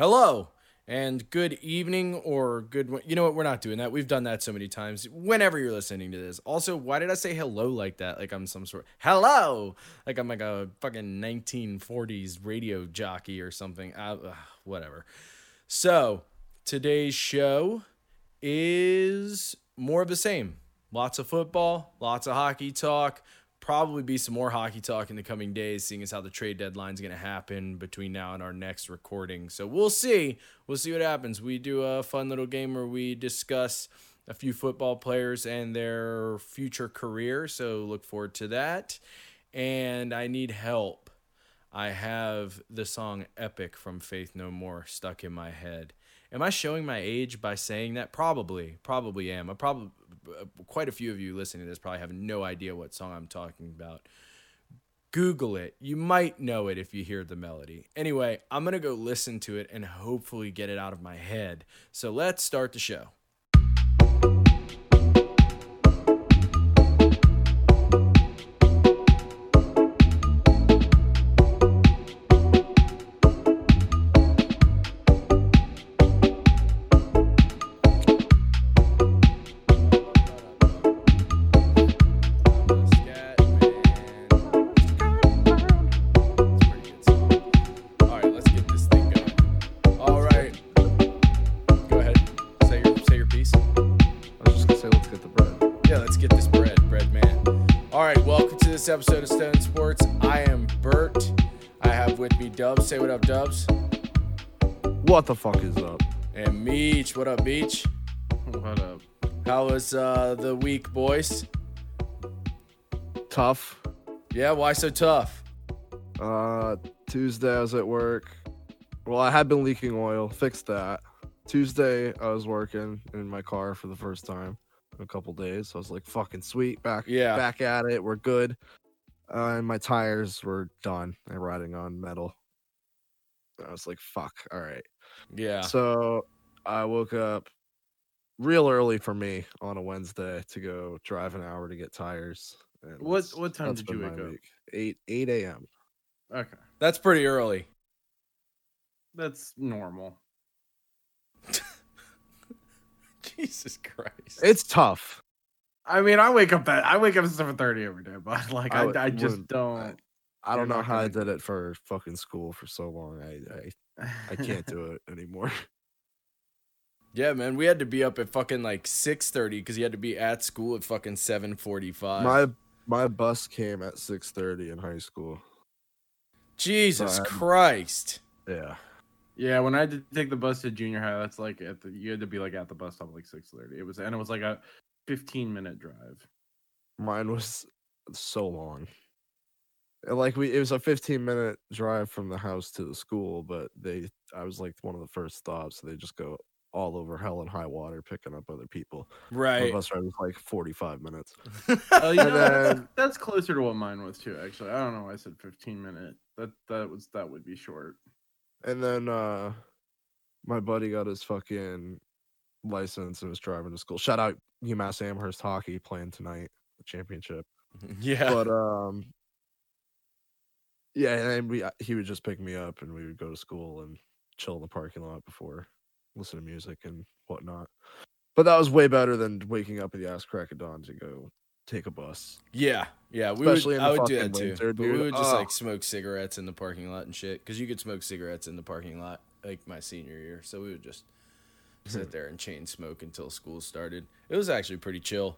Hello and good evening or good. You know what? We're not doing that. We've done that so many times. Whenever you're listening to this. Also, why did I say hello like that? Like I'm some sort. Hello, like I'm like a fucking 1940s radio jockey or something. Uh, whatever. So today's show is more of the same. Lots of football, lots of hockey talk probably be some more hockey talk in the coming days, seeing as how the trade deadline is going to happen between now and our next recording. So we'll see. We'll see what happens. We do a fun little game where we discuss a few football players and their future career. So look forward to that. And I need help. I have the song Epic from Faith No More stuck in my head. Am I showing my age by saying that? Probably, probably am. I probably uh, quite a few of you listening to this probably have no idea what song I'm talking about. Google it. You might know it if you hear the melody. Anyway, I'm going to go listen to it and hopefully get it out of my head. So let's start the show. Episode of Stone Sports. I am Bert. I have with me Dubs. Say what up, Dubs. What the fuck is up? And Meech. What up, Meech? What up? How was uh, the week, boys? Tough. Yeah, why so tough? Uh, Tuesday I was at work. Well, I had been leaking oil. Fixed that. Tuesday I was working in my car for the first time in a couple days. So I was like, fucking sweet. Back, yeah, back at it. We're good uh, and my tires were done. They're riding on metal. I was like, "Fuck, all right." Yeah. So I woke up real early for me on a Wednesday to go drive an hour to get tires. what what time did you wake up? Week. Eight eight a.m. Okay, that's pretty early. That's normal. Jesus Christ, it's tough. I mean, I wake up at I wake up at seven thirty every day, but like I, I, I just don't. I, I don't know how I did it for fucking school for so long. I I, I can't do it anymore. Yeah, man, we had to be up at fucking like six thirty because you had to be at school at fucking seven forty five. My my bus came at six thirty in high school. Jesus so Christ. Yeah. Yeah, when I had to take the bus to junior high, that's like at the you had to be like at the bus stop like six thirty. It was and it was like a 15 minute drive. Mine was so long. Like we, it was a 15 minute drive from the house to the school, but they, I was like one of the first stops. So they just go all over hell and high water picking up other people. Right. My bus ride was like 45 minutes. oh, you know, then, that's closer to what mine was too. Actually, I don't know why I said 15 minute. That that was that would be short. And then uh my buddy got his fucking license and was driving to school. Shout out UMass Amherst hockey playing tonight, the championship. Yeah. But um yeah, and we uh, he would just pick me up and we would go to school and chill in the parking lot before listen to music and whatnot. But that was way better than waking up at the ass crack of dawn to go take a bus. Yeah, yeah, we Especially would. I would do that too. Winter, we would just oh. like smoke cigarettes in the parking lot and shit because you could smoke cigarettes in the parking lot like my senior year. So we would just sit there and chain smoke until school started. It was actually pretty chill.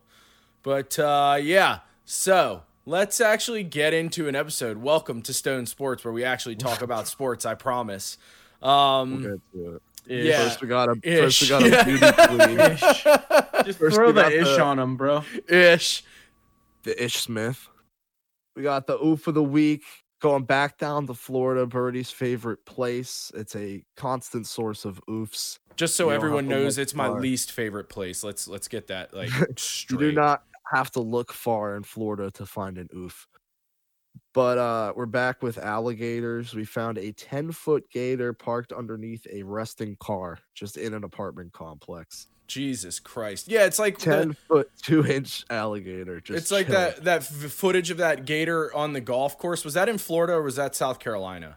But uh, yeah, so let's actually get into an episode. Welcome to Stone Sports, where we actually talk about sports. I promise. Um, we'll get to it. Yeah. First we got a ish. first we got a beauty queen. Ish. Just first throw the ish the, on him, bro. Ish. The Ish Smith. We got the oof of the week going back down to Florida, Birdie's favorite place. It's a constant source of oofs. Just so everyone knows, it's my least favorite place. Let's let's get that like you do not have to look far in Florida to find an oof. But uh we're back with alligators. We found a 10 foot gator parked underneath a resting car just in an apartment complex. Jesus Christ! Yeah, it's like ten the, foot two inch alligator. it's like that that footage of that gator on the golf course. Was that in Florida or was that South Carolina?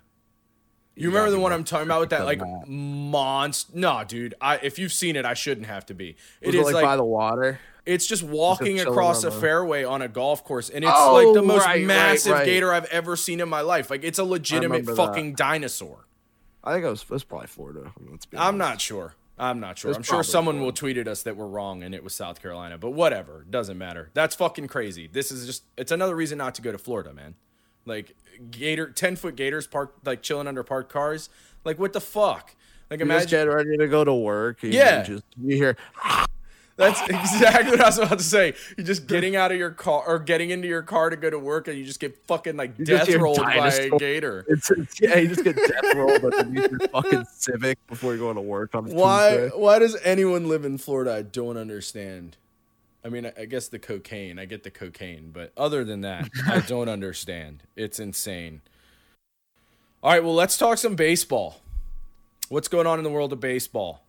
You remember the one I'm talking about with that like monster? No, dude. I if you've seen it, I shouldn't have to be. It is it like, like, by the water? it's just walking chilling across a fairway on a golf course, and it's like the Oh, most right, right, massive right. gator I've ever seen in my life. Like it's a legitimate remember that. fucking dinosaur. I think it was, it was probably Florida. I'm honest. not sure. I'm not sure. I'm sure someone will tweet at us that we're wrong and it was South Carolina, but whatever. Doesn't matter. That's fucking crazy. This is just, it's another reason not to go to Florida, man. Like, gator, 10 foot gators parked, like chilling under parked cars. Like, what the fuck? Like, You just imagine. get ready to go to work. And Yeah. You just you hear That's exactly what I was about to say. You're just getting out of your car or getting into your car to go to work and you just get fucking like You death rolled by a gator. it's, it's yeah. You just get death rolled underneath your fucking Civic before you're going to work on Why Tuesday. why does anyone live in Florida? I don't understand. I mean, I guess the cocaine. I get the cocaine, but other than that, I don't understand. It's insane. All right, well, let's talk some baseball. What's going on in the world of baseball?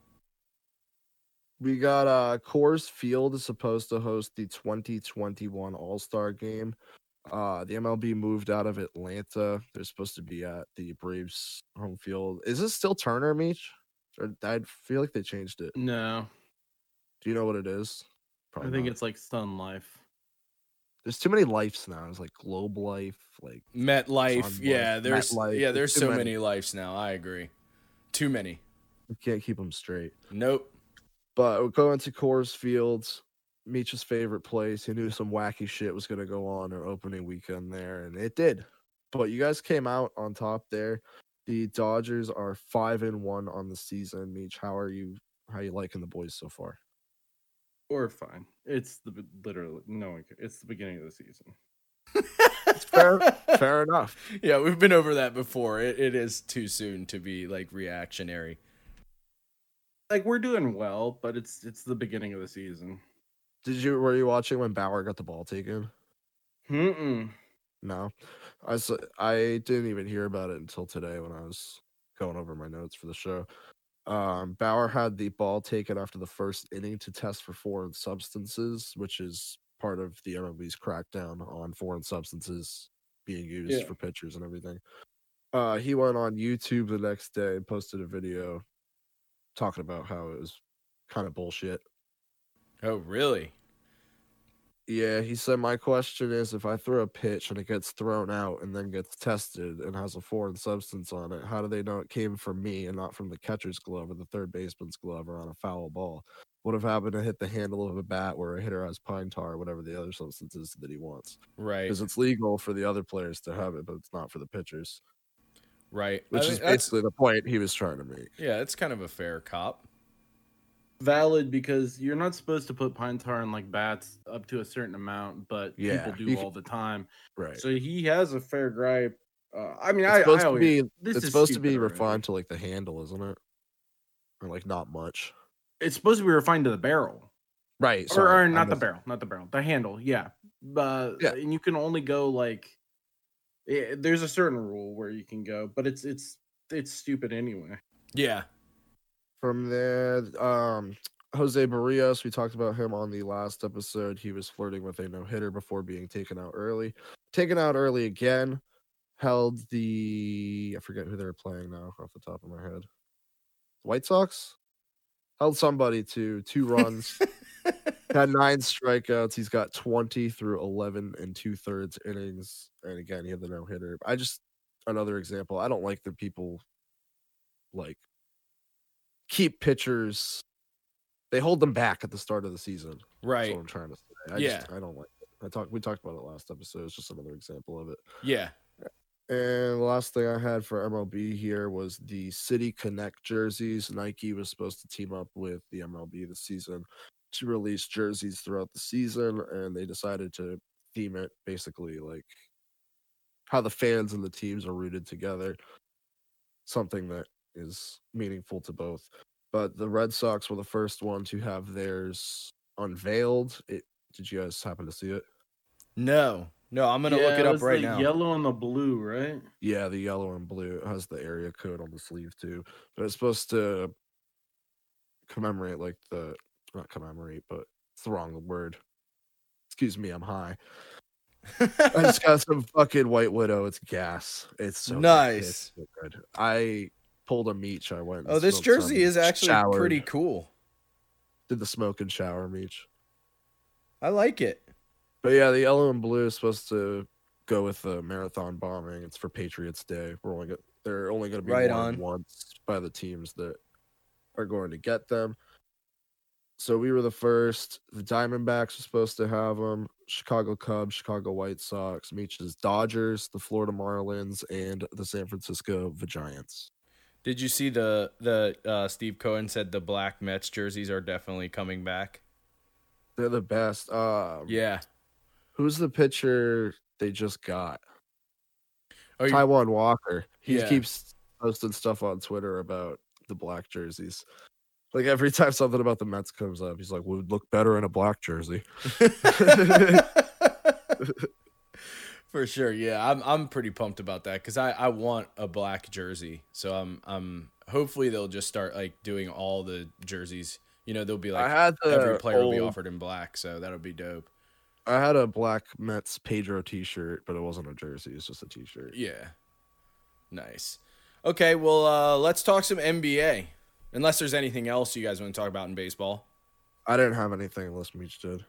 We got uh Coors Field is supposed to host the 2021 All-Star game. Uh the MLB moved out of Atlanta. They're supposed to be at the Braves home field. Is this still Turner Meach? Or I feel like they changed it. No, Do you know what it is? I think not. it's like Sun Life. there's too many lives now. It's like Globe Life, like MetLife. Sun Yeah, Life, there's MetLife, yeah, there's there's so many. many lives now. I agree. Too many. we can't keep them straight. Nope. But we're going to Coors Fields, Meech's favorite place. He knew some wacky shit was going to go on our opening weekend there, and it did. But you guys came out on top there. The Dodgers are five and one on the season. Meech, how are you? How are you liking the boys so far? Or fine. It's the be- literally no one. ca- It's the beginning of the season. Fair, fair enough. Yeah, we've been over that before. It, it is too soon to be like reactionary. Like we're doing well, but it's it's the beginning of the season. Did you were you watching when Bauer got the ball taken? Mm-mm. No, I I didn't even hear about it until today when I was going over my notes for the show. Um, Bauer had the ball taken after the first inning to test for foreign substances, which is part of the MLB's crackdown on foreign substances being used Yeah. for pitchers and everything. Uh, he went on YouTube the next day and posted a video talking about how it was kind of bullshit. Oh, really? Yeah, he said, My question is if I throw a pitch and it gets thrown out and then gets tested and has a foreign substance on it, how do they know it came from me and not from the catcher's glove or the third baseman's glove or on a foul ball? What if happened to hit the handle of a bat where a hitter has pine tar or whatever the other substance is that he wants? Right. Because it's legal for the other players to have it, but it's not for the pitchers, Right. I which mean, is that's- basically the point he was trying to make. yeah, it's kind of a fair cop. Valid because you're not supposed to put pine tar in like bats up to a certain amount, but Yeah, people do you can- all the time. Right. So he has a fair gripe. Uh, I mean, it's I, supposed I to be this it's is supposed to be stupid already. refined to like the handle, isn't it? Or like not much. It's supposed to be refined to the barrel. Right. or, sorry, or I not the mis- barrel, not the barrel, the handle. Yeah, uh, Yeah. and you can only go like eh, there's a certain rule where you can go, but it's it's it's stupid anyway. Yeah. From there, um, Jose Berrios, we talked about him on the last episode. He was flirting with a no hitter before being taken out early. Taken out early again, held the I forget who they're playing now off the top of my head. White Sox held somebody to two runs. Had nine strikeouts. He's got 20 through 11 and two thirds innings. And again, he had the no hitter. I just, another example, I don't like the people like keep pitchers, they hold them back at the start of the season. That's Right. what I'm trying to say. I Yeah. just, I don't like it. I talked, we talked about it last episode. It's just another example of it. Yeah. And the last thing I had for MLB here was the City Connect jerseys. Nike was supposed to team up with the MLB this season to release jerseys throughout the season, and they decided to theme it basically like how the fans and the teams are rooted together. Something that is meaningful to both. But the Red Sox were the first one to have theirs unveiled. It did you guys happen to see it? No. No, I'm gonna look Yeah, it up right the now. Yellow and the blue, right? Yeah, the yellow and blue. It has the area code on the sleeve too. But it's supposed to commemorate like the not commemorate, but it's the wrong word. Excuse me, I'm high. I just got some fucking White Widow. It's gas. It's so good. Nice. It's so good. I pulled a Meech. I went. oh, this jersey is actually showered, pretty cool. Did the smoke and shower Meech. I like it. But yeah, the yellow and blue is supposed to go with the marathon bombing. It's for Patriots Day. We're only they're only going to be Right on. once by the teams that are going to get them. So we were the first. The Diamondbacks were supposed to have them. Chicago Cubs, Chicago White Sox, Meech's Dodgers, the Florida Marlins, and the San Francisco Giants. Did you see the the uh, Steve Cohen said the black Mets jerseys are definitely coming back? They're the best. Um, Yeah. Who's the pitcher they just got? Oh, Taijuan Walker. He Yeah. keeps posting stuff on Twitter about the black jerseys. Like every time something about the Mets comes up, he's like, we "Would look better in a black jersey." For sure, yeah. I'm I'm pretty pumped about that because I, I want a black jersey. So I'm I'm hopefully they'll just start like doing all the jerseys. You know, they'll be I like had the every player will be offered in black, so that'll be dope. I had a black Mets Pedro T-shirt, but it wasn't a jersey; it's just a T-shirt. Yeah. Nice. Okay, well uh let's talk some NBA. Unless there's anything else you guys want to talk about in baseball. I didn't have anything unless Meech did.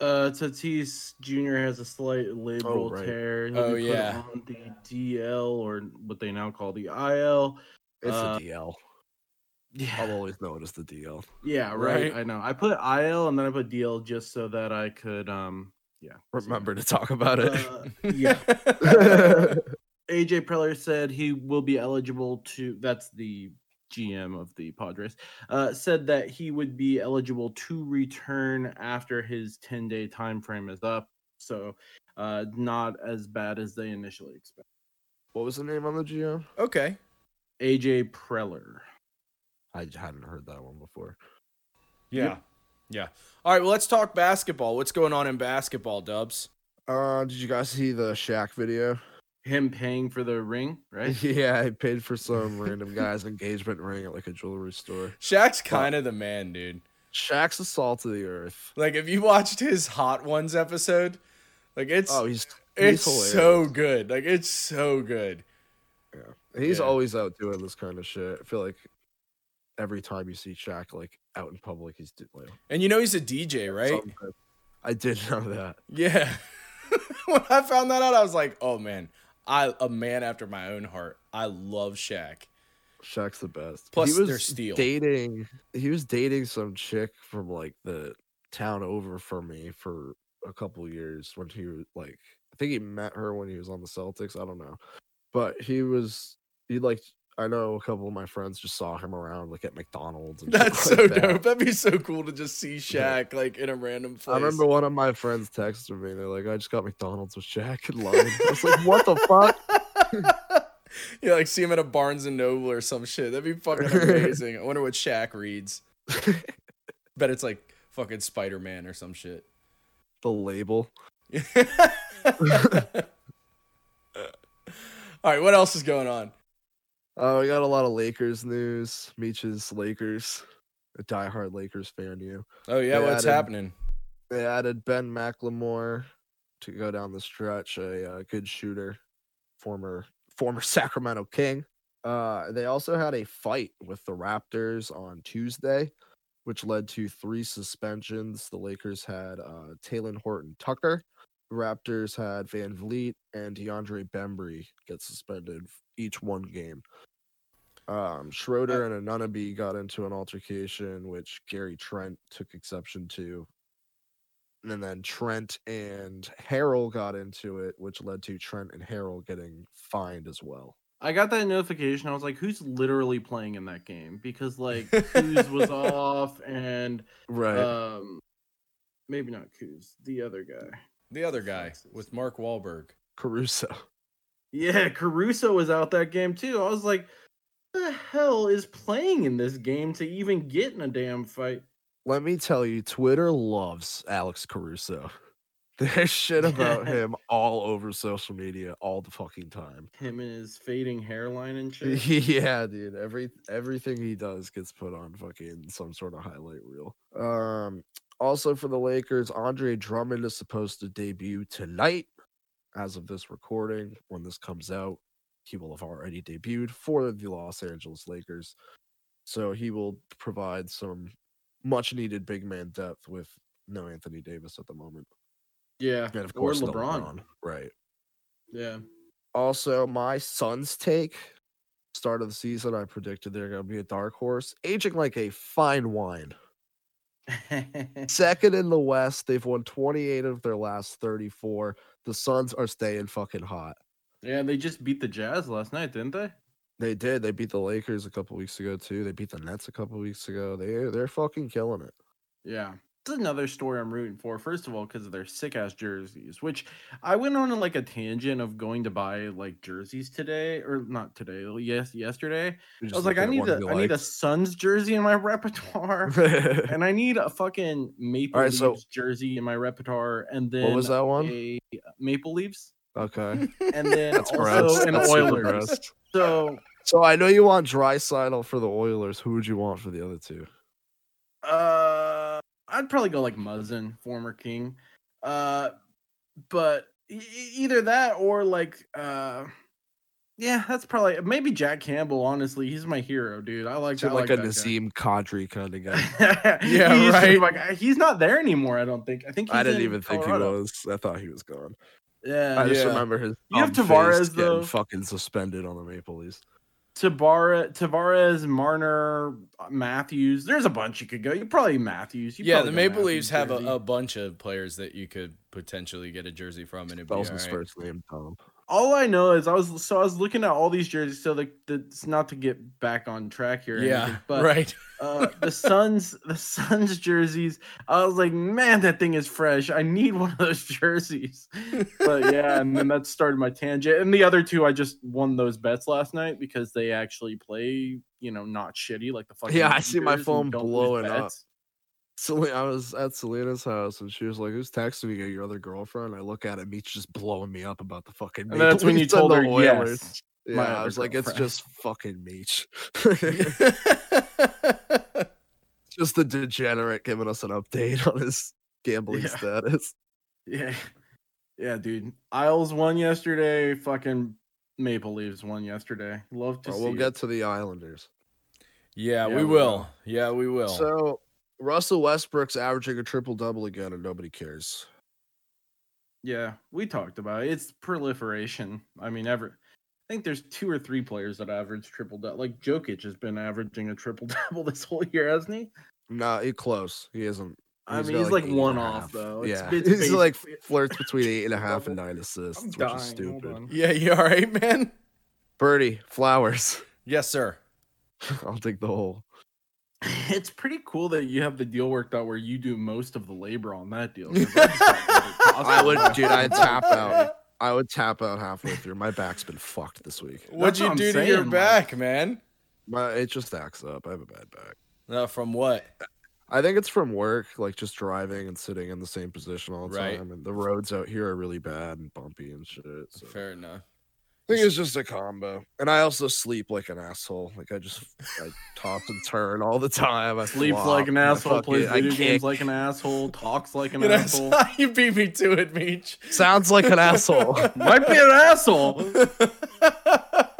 Uh, Tatis Jr. has a slight labral right. tear. He'll Oh, be put yeah. on the DL or what they now call the IL. It's Uh, the DL. Yeah, I'll always know it as the DL. yeah, right. Right. I know. I put IL and then I put DL just so that I could, um, yeah, Remember to talk about it. Uh, yeah. AJ Preller said he will be eligible to. That's the GM of the Padres. Uh, said that he would be eligible to return after his 10 day time frame is up. So, uh, not as bad as they initially expected. what was the name on the GM? okay. AJ Preller. I hadn't heard that one before. Yeah. Yeah. All right, well let's talk basketball. What's going on in basketball, Dubs? Uh, did you guys see the Shaq video? Him paying for the ring, right? Yeah, I paid for some random guy's engagement ring at like a jewelry store. Shaq's kind of the man, dude. Shaq's the salt of the earth. Like if you watched his Hot Ones episode, like it's Oh, he's he's it's hilarious. so good. Like it's so good. Yeah, He's yeah. always out doing this kind of shit. I feel like every time you see Shaq like out in public, he's doing like, And you know he's a DJ, right? I did know that. Yeah. when I found that out, I was like, "Oh man, I a man after my own heart. I love Shaq." Shaq's the best. Plus, he was they're steel. dating. He was dating some chick from like the town over from me for a couple years when he was like. I think he met her when he was on the Celtics. I don't know, but he was he like. I know a couple of my friends just saw him around like at McDonald's. That's like so that. dope. That'd be so cool to just see Yeah. Like in a random place. I remember one of my friends texted me. They're like, "I just got McDonald's with Shaq in line." I was like, "What the fuck?" yeah, like see him at a Barnes and Noble or some shit. That'd be fucking amazing. I wonder what Shaq reads. Bet it's like fucking Spider Man or some shit. the label. All right, what else is going on? Oh, we got a lot of Lakers news. Meech's Lakers, a diehard Lakers fan. You. Oh yeah, They what's added- happening? They added Ben McLemore to go down the stretch, a uh, good shooter, former former Sacramento King. Uh, they also had a fight with the Raptors on Tuesday, which led to three suspensions. The Lakers had uh, Talen Horton Tucker. The Raptors had VanVleet and DeAndre Bembry get suspended each one game. Um, Schroeder and Anunoby got into an altercation, which Gary Trent took exception to and then Trent and Harrell got into it, which led to Trent and Harrell getting fined as well. I got that notification. I was like, who's literally playing in that game? Because like Kuz was off and Right. um maybe not Kuz, the other guy. The other guy with Mark Wahlberg. Caruso. Yeah, Caruso was out that game too. I was like, the hell is playing in this game to even get in a damn fight? Let me tell you, Twitter loves Alex Caruso. There's shit about him all over social media all the fucking time. Him and his fading hairline and shit. yeah, dude. Every everything he does gets put on fucking some sort of highlight reel. Um Also for the Lakers, Andre Drummond is supposed to debut tonight. As of this recording, when this comes out, he will have already debuted for the Los Angeles Lakers. So he will provide some much needed big man depth with no Anthony Davis at the moment. Yeah. And of course, no LeBron. Right. Yeah. Also, my Suns take start of the season, I predicted they're going to be a dark horse, aging like a fine wine. Second in the West, they've won 28 of their last 34. The Suns are staying fucking hot. yeah, they just beat the Jazz last night, didn't they? They did. They beat the Lakers a couple weeks ago too. They beat the Nets a couple weeks ago. They they're fucking killing it. Yeah. This is another story I'm rooting for. First of all, because of their sick ass jerseys, which I went on like a tangent of going to buy like jerseys today, or not today, yes, yesterday. I was like, I need a I I need a. Suns jersey in my repertoire, and I need a fucking Maple Alright, Leafs so- jersey in my repertoire, and then what was that one? a Maple Leafs, Okay, and then that's also gross. an That's Oilers. So, So I know you want dry for the Oilers. Who would you want for the other two? uh, I'd probably go like Muzzin, former King, uh, but e- either that or like, uh, yeah, that's probably maybe Jack Campbell. Honestly, he's my hero, dude. I like So I like, a. Nazem Kadri kind of guy. Yeah, He used right. guy. he's not there anymore. I don't think. I think he's I didn't even think he was. I thought he was gone. Yeah, I just Yeah. remember his. You have Tavares, getting though. fucking suspended on the Maple Leafs. Tavares, Tavares, Marner, Matthews. There's a bunch you could go. You probably Matthews. You yeah, probably the Maple Matthews Leafs have a, a bunch of players that you could potentially get a jersey from, and it'd Spells all his first name Tom. All I know is I was so I was looking at all these jerseys. So like that's not to get back on track here. Yeah, anything, but right. uh, the Suns, the Suns jerseys. I was like, man, that thing is fresh. I need one of those jerseys. But yeah, and then that started my tangent. And the other two, I just won those bets last night because they actually play, you know, not shitty like the fucking. Yeah, I see my phone blowing up. Bets. So I was at Selena's house and she was like, "Who's texting me? Your other girlfriend?" I look at it, Meech just blowing me up about the fucking. And that's when you told her Oilers. yes. Yeah, my I other was like, "It's just fucking Meech." just a degenerate giving us an update on his gambling Yeah. status. Yeah, yeah, dude. Isles won yesterday. Fucking Maple Leafs won yesterday. Love to Well, see. we'll it. get to the Islanders. yeah, Yeah, we we will. will. Yeah, we will. So Russell Westbrook's averaging a triple double again, and nobody cares. Yeah, we talked about it. It's proliferation. I mean, ever. I think there's two or three players that average triple double. Like Jokic has been averaging a triple double this whole year, hasn't he? Nah, he close. He isn't. I mean, he's like eight and a one half. off though. It's- yeah, it's he's like flirts between eight and a half and nine assists, I'm which dying. is stupid. on. yeah, you all right, man? Birdie, flowers. Yes, sir. I'll take the hole. It's pretty cool that you have the deal worked out where you do most of the labor on that deal. I just got really I would, dude. I'd tap out. I would tap out halfway through. My back's been fucked this week. What'd That's you what I'm do to your saying, like- back, man? My it just acts up. I have a bad back. Uh, from what? I think it's from work, like just driving and sitting in the same position all the Right. time. And the roads out here are really bad and bumpy and shit. So Fair enough. I think it's just a combo. And I also sleep like an asshole. Like I just I toss and turn all the time. I Sleeps flop, like an asshole, plays fucking- I video games like an asshole, talks like an You, know, asshole. you beat me to it, Meech. Sounds like an asshole. Might be an asshole.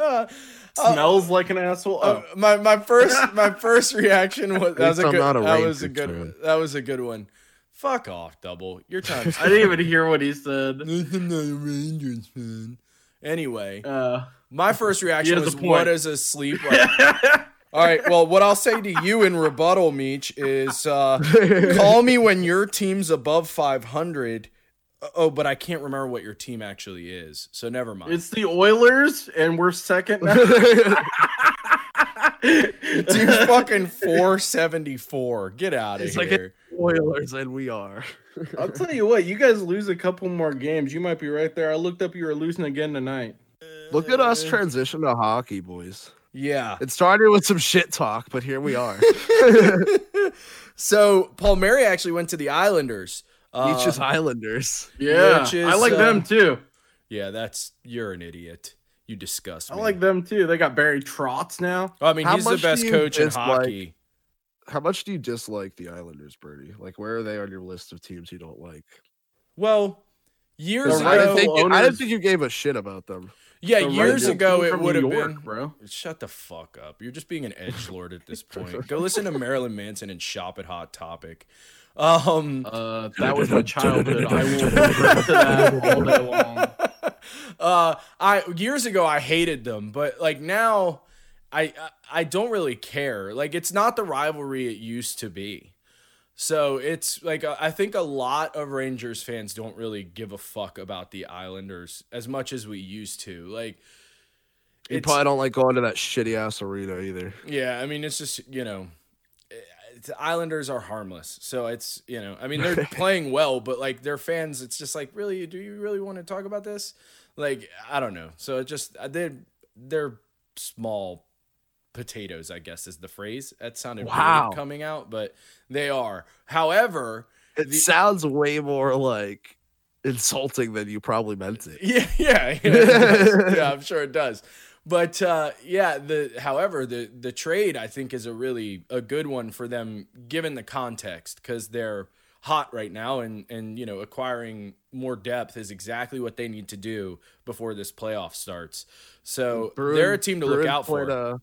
Uh, Smells like an asshole. uh, Oh, my my first my first reaction was that was a least I'm good not a that was a good fan. that was a good one. Fuck off, double. Your time. I didn't even hear what he said. I'm not a Rangers fan. Anyway, Uh, my first reaction was, "What is a sleep?" Like? All right. Well, what I'll say to you in rebuttal, Meech, is uh, call me when your team's above 500. Oh, but I can't remember what your team actually is, so never mind. it's the Oilers, and we're second now. Team's fucking 474. Get out of It's like here. Oilers, and we are. I'll tell you what, you guys lose a couple more games, you might be right there. I looked up, you were losing again tonight. Look at us transition to hockey, boys. yeah. It started with some shit talk, but here we are. so Palmieri actually went to the Islanders. Uh, Each is Islanders. Yeah, Which I like uh, them too. yeah, that's you're an idiot. You disgust me. I like them too. They got Barry Trotz now. I mean, How he's the best coach in dislike- hockey. how much do you dislike the Islanders, Birdie? Like, where are they on your list of teams you don't like? Well, years The I didn't, ago, think you, I didn't think you gave a shit about them. yeah, The years ago it would have been. bro. Shut the fuck up! You're just being an edge lord at this point. Go listen to Marilyn Manson and shop at Hot Topic. Um, Uh, that was my childhood. I will revert to that all day long. Uh, I years ago I hated them, but like now, I I- don't really care. Like it's not the rivalry it used to be. So it's like uh, I think a lot of Rangers fans don't really give a fuck about the Islanders as much as we used to. Like You probably don't like going to that shitty ass arena either. Yeah, I mean it's just you know, the Islanders are harmless, so it's you know, I mean they're playing well, but like their fans, it's just like really, do you really want to talk about this? Like I don't know. So it just they they're small potatoes, I guess is the phrase. That sounded Wow. weird coming out, but they are. However, It The- sounds way more like insulting than you probably meant it. Yeah, yeah, yeah, yeah. I'm sure it does. But uh, yeah, the however the the trade I think is a really a good one for them given the context because they're hot right now and and you know acquiring more depth is exactly what they need to do before this playoff starts. So Bruin- they're a team to look out for. uh,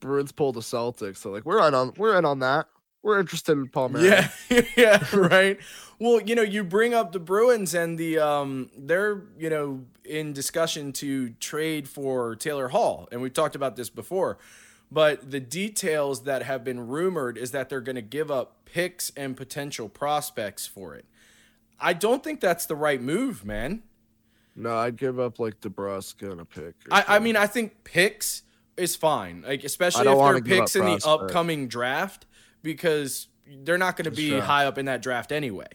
Bruins pulled the Celtics, so like we're in on we're in on that. We're interested in Palmer. Yeah, yeah, right. Well, you know, you bring up the Bruins and the um they're, you know, in discussion to trade for Taylor Hall, and we've talked about this before. But the details that have been rumored is that they're going to give up picks and potential prospects for it. I don't think that's the right move, man. No, I'd give up like DeBrusk and a pick. I, I mean, I think picks is fine, like especially if they're picks in the upcoming draft, because they're not going to be Sure. high up in that draft anyway.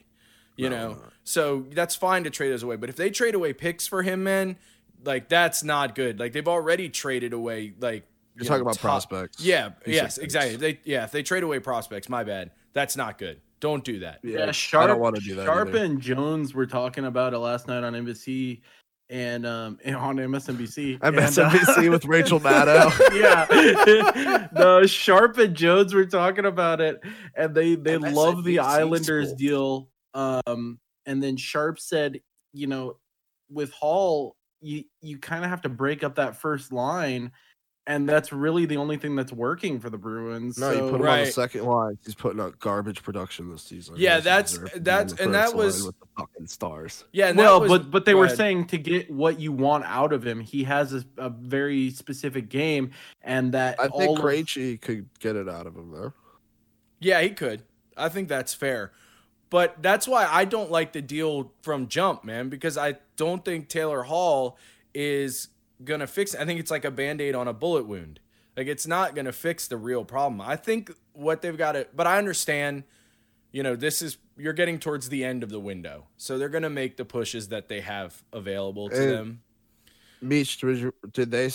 You No, know, no. so that's fine to trade those away. But if they trade away picks for him, man, like that's not good. Like they've already traded away, like you're you talking know, about top- prospects. Yeah, You yes, exactly. If they yeah, if they trade away prospects, my bad. That's not good. Don't do that. Yeah, Yeah, I Sharp, don't want to do that. Sharp either. and Jones were talking about it last night on NBC and um and on MSNBC. I'm and, uh, MSNBC with Rachel Maddow. yeah, no, Sharp and Jones were talking about it, and they they love the Islanders school. deal. Um, and then Sharp said, you know, with Hall, you you kind of have to break up that first line, and that's really the only thing that's working for the Bruins. No, you put him on the second line. He's putting out garbage production this season. Yeah, doesn't that's- deserve that's- and that was- with the fucking stars. Yeah, and well, was, but but they were ahead. saying to get what you want out of him, he has a, a very specific game, and that I all think of- Krejci could get it out of him though. Yeah, he could. I think that's fair. But that's why I don't like the deal from jump, man, because I don't think Taylor Hall is going to fix it. I think it's like a band aid on a bullet wound. Like, it's not going to fix the real problem. I think what they've got to, but I understand, you know, this is, you're getting towards the end of the window. So they're going to make the pushes that they have available to And- them. Meech, did, they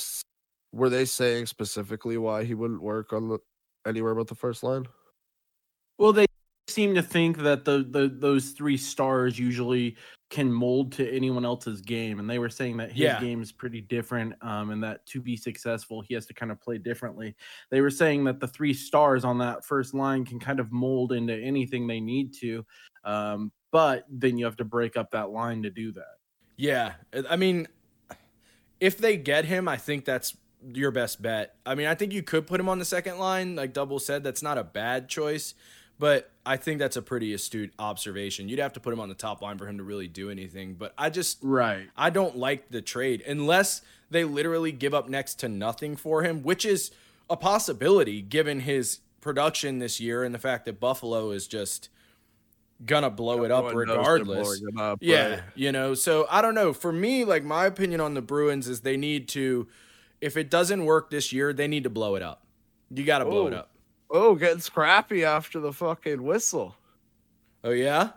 were they saying specifically why he wouldn't work on the anywhere but the first line? Well, they seem to think that the, the those three stars usually can mold to anyone else's game, and they were saying that his Yeah. game is pretty different, um, and that to be successful, he has to kind of play differently. They were saying that the three stars on that first line can kind of mold into anything they need to, um, but then you have to break up that line to do that. Yeah, I mean, if they get him, I think that's your best bet. I mean, I think you could put him on the second line, like Double said. That's not a bad choice, but I think that's a pretty astute observation. You'd have to put him on the top line for him to really do anything. But I just, Right. I don't like the trade unless they literally give up next to nothing for him, which is a possibility given his production this year and the fact that Buffalo is just gonna blow it up Everyone knows they're regardless. it up, Yeah, right? you know, so I don't know. For me, like my opinion on the Bruins is they need to, if it doesn't work this year, they need to blow it up. You got to blow it up. Oh, getting scrappy after the fucking whistle. Oh yeah,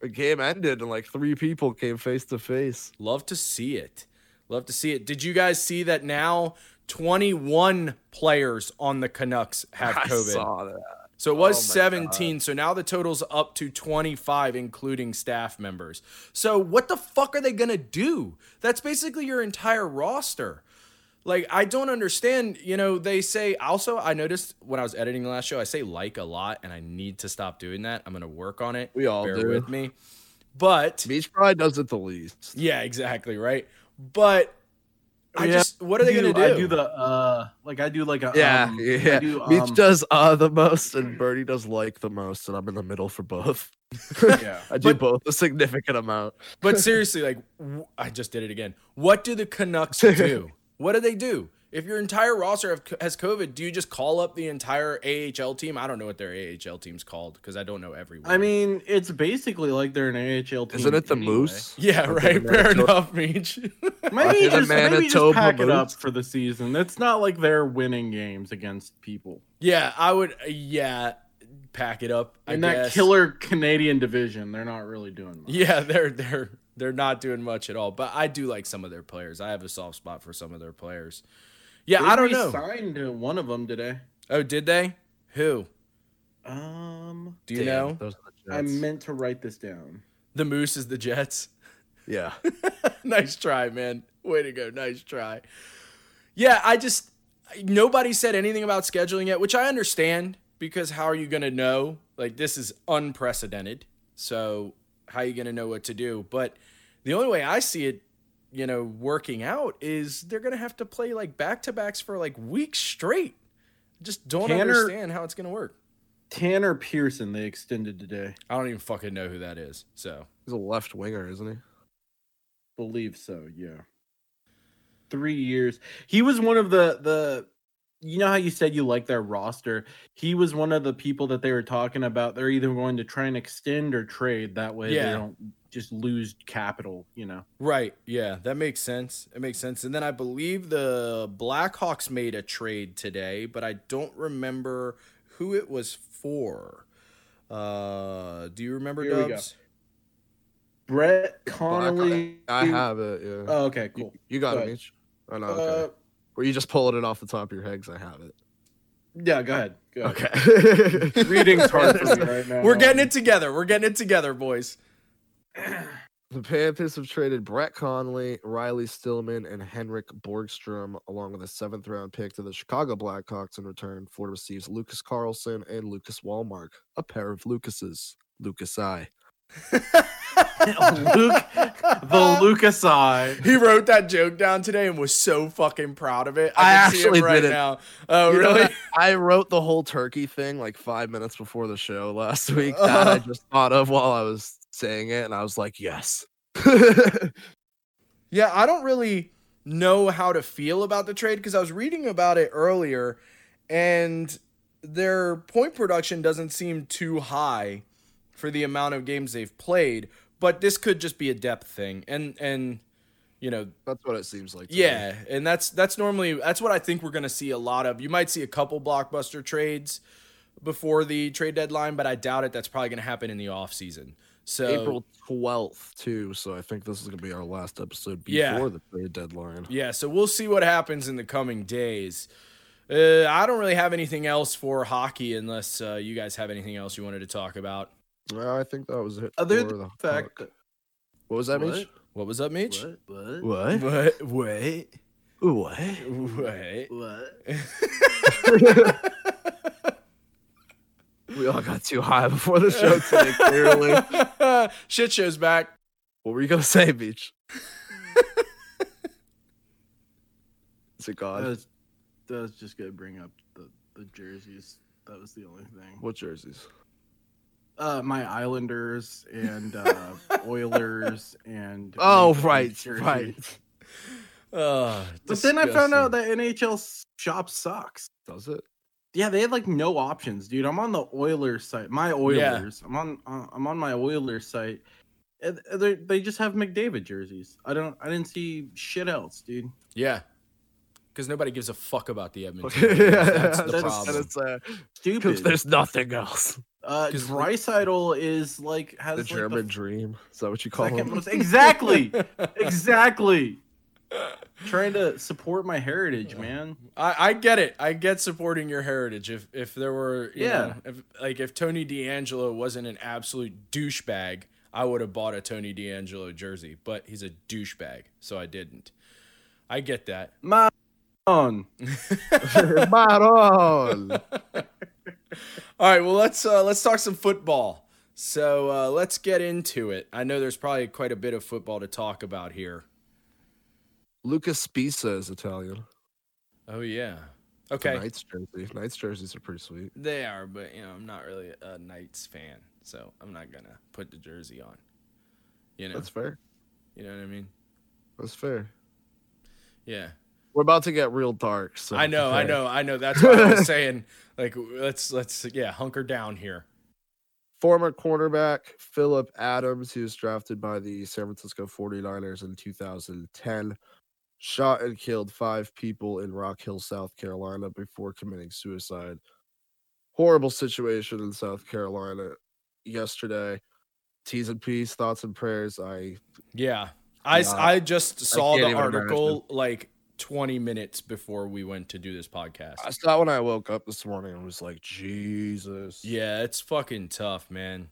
The game ended and like three people came face to face. love to see it. Love to see it. Did you guys see that now? Twenty-one players on the Canucks have I COVID. saw that. So it was Oh my 17. So now the total's up to 25, including staff members. So what the fuck are they going to do? That's basically your entire roster. Like I don't understand, you know, they say also I noticed when I was editing the last show, I say like a lot and I need to stop doing that. I'm gonna work on it. We all Bear do. with me. But Beach probably does it the least. yeah, exactly, right? But I Yeah, just what are they gonna do? I do the uh, like I do like a Yeah, um, yeah. do, Beach um, does uh the most, and Birdie does like the most, and I'm in the middle for both. yeah. I do But- both a significant amount. But seriously, like w- I just did it again. What do the Canucks do? what do they do? If your entire roster have, has COVID, do you just call up the entire AHL team? I don't know what their AHL team's called because I don't know everyone. I mean, it's basically like they're an AHL team. Isn't it the anyway. Moose? yeah, Or right. the Fair Manitoba- enough, Meech. Maybe the just, maybe just Manitoba pack it up for the season. It's not like they're winning games against people yeah, I would. Uh, yeah, pack it up. I in that guess. killer Canadian division. They're not really doing much. Yeah, they're they're they're not doing much at all. But I do like some of their players. I have a soft spot for some of their players. Yeah, I don't know. Signed one of them today. Oh, did they? Who? Um, Do you Damn, know? Those are the I meant to write this down. The Moose is the Jets. yeah. nice try, man. Way to go. Nice try. Yeah, I just nobody said anything about scheduling yet, which I understand because how are you going to know? Like this is unprecedented. So, how are you going to know what to do? But the only way I see it, you know, working out is they're going to have to play like back-to-backs for like weeks straight. Just don't Tanner- understand how it's going to work. Tanner Pearson they extended today. I don't even fucking know who that is. So, He's a left winger, isn't he? Believe so, yeah. Three years. He was one of the the you know how you said you like their roster? He was one of the people that they were talking about. They're either going to try and extend or trade. That way Yeah. they don't just lose capital, you know. Right. Yeah, that makes sense. It makes sense. And then I believe the Blackhawks made a trade today, but I don't remember who it was for. Uh, do you remember Here we go. Dubs? Brett Connolly. I have it. Yeah. Oh, okay, cool. You got Go it, ahead. Mitch. Oh no. Okay. Uh, Were you just pulling it off the top of your head? 'Cause I have it. yeah, go ahead. Go ahead. Okay. Reading's hard for me right now. We're getting it together. We're getting it together, boys. The Panthers have traded Brett Connolly, Riley Stillman, and Henrik Borgstrom, along with a seventh round pick to the Chicago Blackhawks. In return, Florida receives Lucas Carlsson and Lucas Wallmark, a pair of Lucases. Lucas I. Luke, the Lucas eye. He wrote that joke down today and was so fucking proud of it. I can see him actually right didn't. now. Oh, You really? I wrote the whole turkey thing like five minutes before the show last week. That I just thought of while I was saying it, and I was like, yes. Yeah, I don't really know how to feel about the trade because I was reading about it earlier and their point production doesn't seem too high for the amount of games they've played, but this could just be a depth thing. And and you know, That's what it seems like. to me. yeah, and that's that's normally that's what I think we're going to see a lot of. You might see a couple blockbuster trades before the trade deadline, but I doubt it. That's probably going to happen in the off season. So April 12th, too. So I think this is going to be our last episode before Yeah. the trade deadline. Yeah, so we'll see what happens in the coming days. Uh, I don't really have anything else for hockey unless uh, you guys have anything else you wanted to talk about. Well, I think that was it. Other for than the the fact Hawk. that What was that, What? Mitch? What was up, Mitch? what What? What? What? What? What? what We all got too high before the show today, clearly. Shit show's back. what were you going to say, Beach? Is it I God? was, I was just gonna bring up the, the jerseys. That was the only thing. What jerseys? Uh, my Islanders and uh, Oilers and Oh, Maple right, Leafs jerseys. right. Uh, But then I found out that NHL shop sucks. Does it? Yeah, they had like no options, dude. I'm on the Oilers site. My Oilers. Yeah. I'm on. Uh, I'm on my Oilers site. They they just have McDavid jerseys. I don't. I didn't see shit else, dude. Yeah. Because nobody gives a fuck about the Edmonton. Okay. Oilers. That's the That's- problem. It's, uh, Stupid. because there's nothing else. Uh, Draisaitl is like has The like, German dream. Is that what you call second him? most- exactly, exactly. Trying to support my heritage, man. I, I get it. I get supporting your heritage. If if there were, you Yeah. know, if, like if Tony DeAngelo wasn't an absolute douchebag, I would have bought a Tony DeAngelo jersey. But he's a douchebag, so I didn't. I get that. My On. Maron. All right, well let's uh, let's talk some football. So uh, let's get into it. I know there's probably quite a bit of football to talk about here. Lucas Sbisa is Italian. Oh yeah. The Okay. Knights jersey. Knights jerseys are pretty sweet. They are, but you know, I'm not really a Knights fan, so I'm not gonna put the jersey on. You know, That's fair. you know what I mean? That's fair. Yeah. We're about to get real dark. So I know, I know, I know. That's what I was saying, like, let's let's yeah, hunker down here. Former cornerback Philip Adams, he was drafted by the San Francisco 49ers in 2010, shot and killed five people in Rock Hill, South Carolina before committing suicide. Horrible situation in South Carolina yesterday. T's and P's, thoughts and prayers. I Yeah. I, Yeah. I just saw can't the article like 20 minutes before we went to do this podcast. I saw when I woke up this morning and was like, Jesus. Yeah, it's fucking tough, man.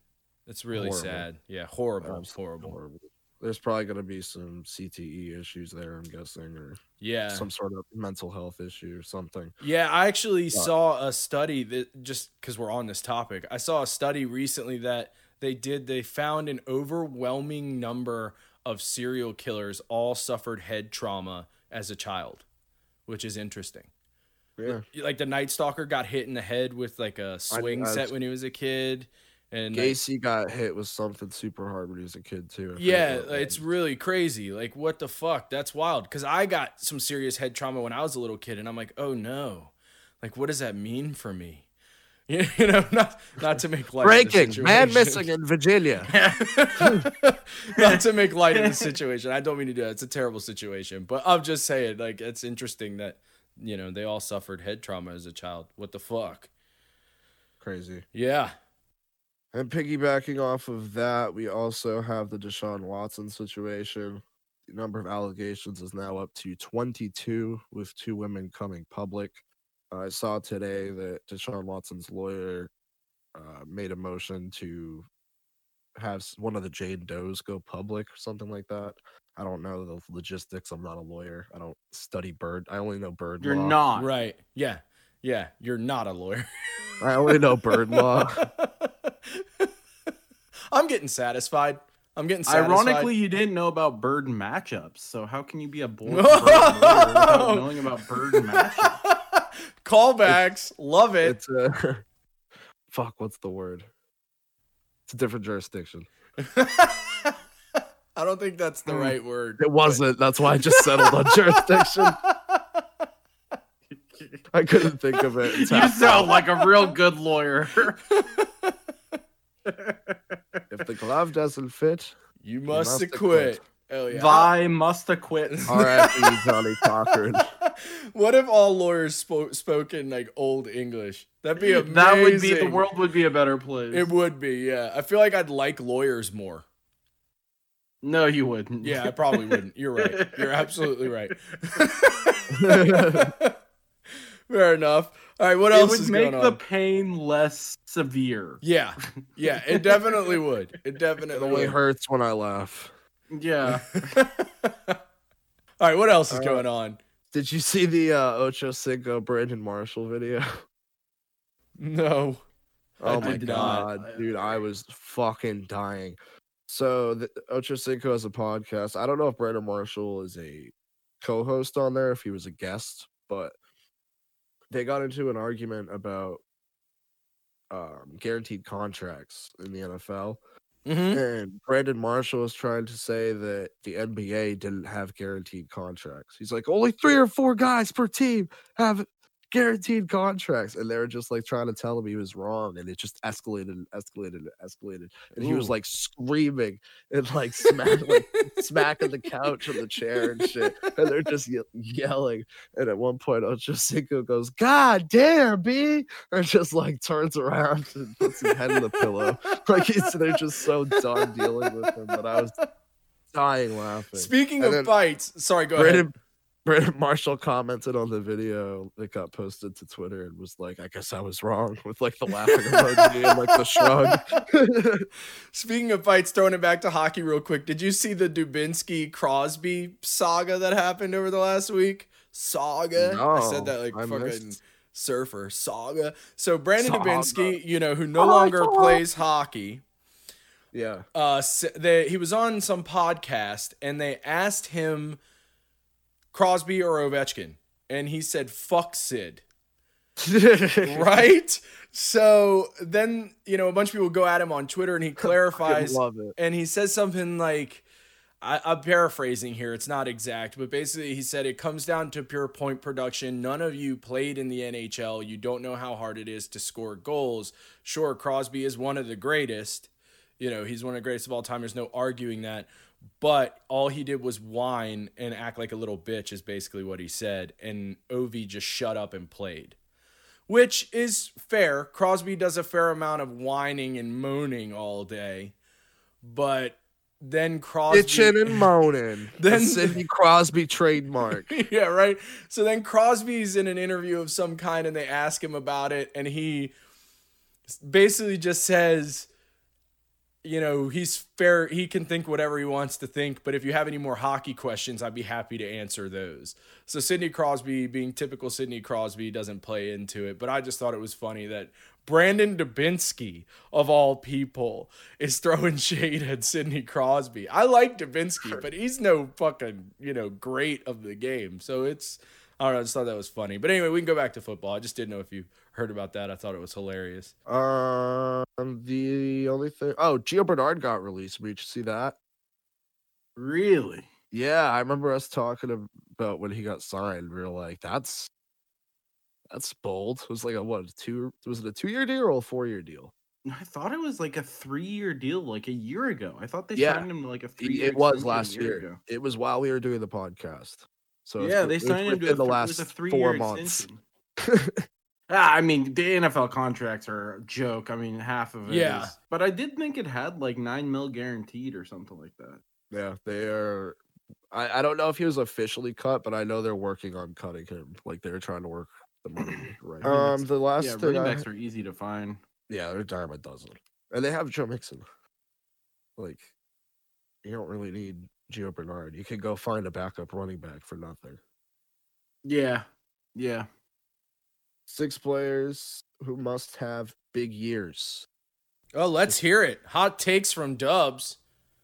It's really Horrible. sad. Yeah, horrible, Absolutely horrible. horrible. There's probably going to be some CTE issues there, I'm guessing, or Yeah. some sort of mental health issue or something. Yeah, I actually saw a study that just because we're on this topic, I saw a study recently that they did. They found an overwhelming number of serial killers all suffered head trauma as a child, which is interesting. Yeah. Like the Night Stalker got hit in the head with like a swing I- set when he was a kid, and like, Gacy got hit with something super hard when he was a kid too. I yeah, it's really crazy. Like, what the fuck? That's wild. Because I got some serious head trauma when I was a little kid, and I'm like, oh no, like, what does that mean for me? You know, not not to make light of the breaking man missing in Virginia. not to make light of the situation. I don't mean to do that. It's a terrible situation, but I'm just saying, like, it's interesting that you know they all suffered head trauma as a child. What the fuck? Crazy. Yeah. And piggybacking off of that, we also have the Deshaun Watson situation. The number of allegations is now up to 22, with two women coming public. I saw today that Deshaun Watson's lawyer uh, made a motion to have one of the Jane Does go public or something like that. I don't know the logistics. I'm not a lawyer. I don't study bird. I only know bird You're law. not. Right. Yeah. Yeah. You're not a lawyer. I only know bird law. I'm getting satisfied. I'm getting satisfied. Ironically, you didn't know about bird matchups, so how can you be a boy bird without knowing about bird matchups? callbacks, love it. It's uh, fuck. What's the word? It's a different jurisdiction. I don't think that's the Hmm. right word. It wasn't. That's why I just settled on jurisdiction. I couldn't think of it. You sound like a real good lawyer. If the glove doesn't fit, You must, must acquit. acquit. Hell yeah. Vi must acquit. R.I.P. Johnnie Cochran. what if all lawyers spoke spoken like old English? That'd be amazing. That would be the world would be a better place. It would be, yeah. I feel like I'd like lawyers more. no, you wouldn't. Yeah, I probably wouldn't. You're right. You're absolutely right. Fair enough. All right, what else? it else would make the pain less severe. Yeah, yeah, it definitely would. It It definitely only would. hurts when I laugh. Yeah. All right, what else is Uh, going on? Did you see the uh, Ocho Cinco Brandon Marshall video? No. I Oh my did not. god, dude, I was fucking dying. So the Ocho Cinco has a podcast. I don't know if Brandon Marshall is a co-host on there, if he was a guest, but they got into an argument about um, guaranteed contracts in the NFL. Mm-hmm. And Brandon Marshall is trying to say that the NBA didn't have guaranteed contracts. He's like, only three or four guys per team have guaranteed contracts. And they were just like trying to tell him he was wrong. And it just escalated and escalated and escalated. And he was like screaming and like, smack, like smacking the couch and the chair and shit. And they're just ye- yelling. And at one point, Ocho Cinco goes, God damn, B. And just like turns around and puts his head in the pillow. Like he's, they're just so done dealing with him. But I was dying laughing. Speaking And of then fights, sorry, go ahead. Brandon, Brandon Marshall commented on the video that got posted to Twitter and was like, I guess I was wrong with like the laughing emoji and like the shrug. Speaking of fights, throwing it back to hockey real quick. Did you see the Dubinsky Crosby saga that happened over the last week? Saga. I said that like I fucking missed. surfer. Saga. So Brandon Saga. Dubinsky, you know, who no longer plays hockey. Yeah. Uh, s- they, he was on some podcast and they asked him Crosby or Ovechkin, and he said "fuck Sid." right? So then, you know, a bunch of people go at him on Twitter and he clarifies Love it. and he says something like, I, I'm paraphrasing here, it's not exact, but basically he said it comes down to pure point production. None of you played in the NHL. You don't know how hard it is to score goals. Sure, Crosby is one of the greatest. You know, he's one of the greatest of all time. There's no arguing that. But all he did was whine and act like a little bitch, is basically what he said. And Ovi just shut up and played which is fair. Crosby does a fair amount of whining and moaning all day, but then Crosby, Bitching and moaning. Then- Sidney Crosby trademark. yeah, right. So then Crosby's in an interview of some kind, and they ask him about it, and he basically just says, you know, he's fair. He can think whatever he wants to think, but if you have any more hockey questions, I'd be happy to answer those. So Sidney Crosby, being typical Sidney Crosby, doesn't play into it. But I just thought it was funny that Brandon Dubinsky, of all people, is throwing shade at Sidney Crosby. I like Dubinsky, but he's no fucking, you know, great of the game. So it's, I don't know, I just thought that was funny. But anyway, we can go back to football. I just didn't know if you heard about that. I thought it was hilarious. Um, the only thing. Oh, Gio Bernard got released. We should see that. Really? Yeah, I remember us talking about when he got signed. We were like, "That's that's bold." It was like a what? a Two? Was it a two-year deal or a four-year deal? I thought it was like a three-year deal, like a year ago. I thought they Yeah. signed him to like a three. It was last year. It was while we were doing the podcast. So yeah, wi- they signed him to within a, the last was a four three-year months. extension. Ah, I mean, the NFL contracts are a joke. I mean, half of it. Yeah. is- but I did think it had like nine mil guaranteed or something like that. Yeah, they are. I, I don't know if he was officially cut, but I know they're working on cutting him. Like they're trying to work the money right. Um, the last yeah, thing running I- backs are easy to find. yeah, they're dime a dozen, and they have Joe Mixon. Like, you don't really need Gio Bernard. You can go find a backup running back for nothing. Yeah, yeah. Six players who must have big years. Oh, let's hear it. Hot takes from Dubs.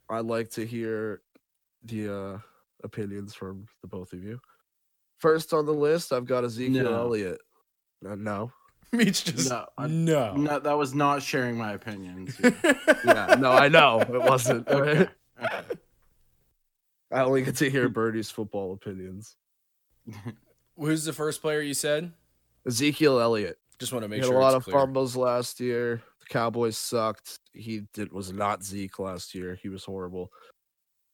I'd like to hear the uh, opinions from the both of you. First on the list, I've got Ezekiel No. Elliott. Uh, no, Meech just No, I- no. No, that was not sharing my opinions. yeah, no, I know it wasn't. Okay. okay. I only get to hear Birdie's football opinions. Who's the first player you said? Ezekiel Elliott. Just want to make He make had sure a lot it's of clear. fumbles last year. The Cowboys sucked. He did was not Zeke last year. He was horrible.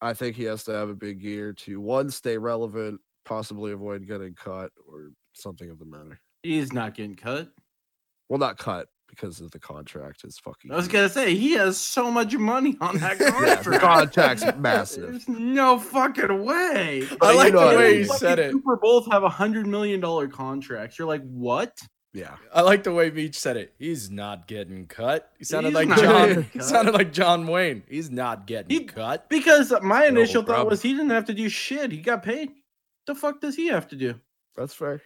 I think he has to have a big year to one stay relevant, possibly avoid getting cut or something of the matter. He's not getting cut. Well, not cut because of the contract is fucking. I was huge. gonna say he has so much money on that Yeah, contract. the contract's massive. There's no fucking way. I you like know the way mean. he said it. Super Bowls have a hundred million dollar contracts. You're like, what? Yeah, I like the way Meech said it. He's not getting cut. He sounded He's like John. He cut. sounded like John Wayne. He's not getting He- cut. Because my initial thought was he didn't have to do shit. He got paid. The fuck does he have to do? that's fair.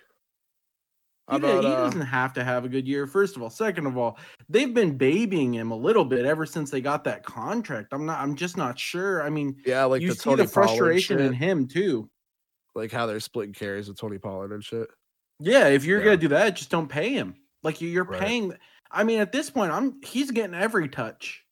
He, about, he uh, doesn't have to have a good year. First of all, second of all, they've been babying him a little bit ever since they got that contract. I'm not. I'm just not sure. I mean, yeah, like you the see Tony the frustration in him too. like how they're splitting carries with Tony Pollard and shit. Yeah, if you're Yeah. gonna do that, just don't pay him. Like you- you're Right. paying. I mean, at this point, I'm he's getting every touch.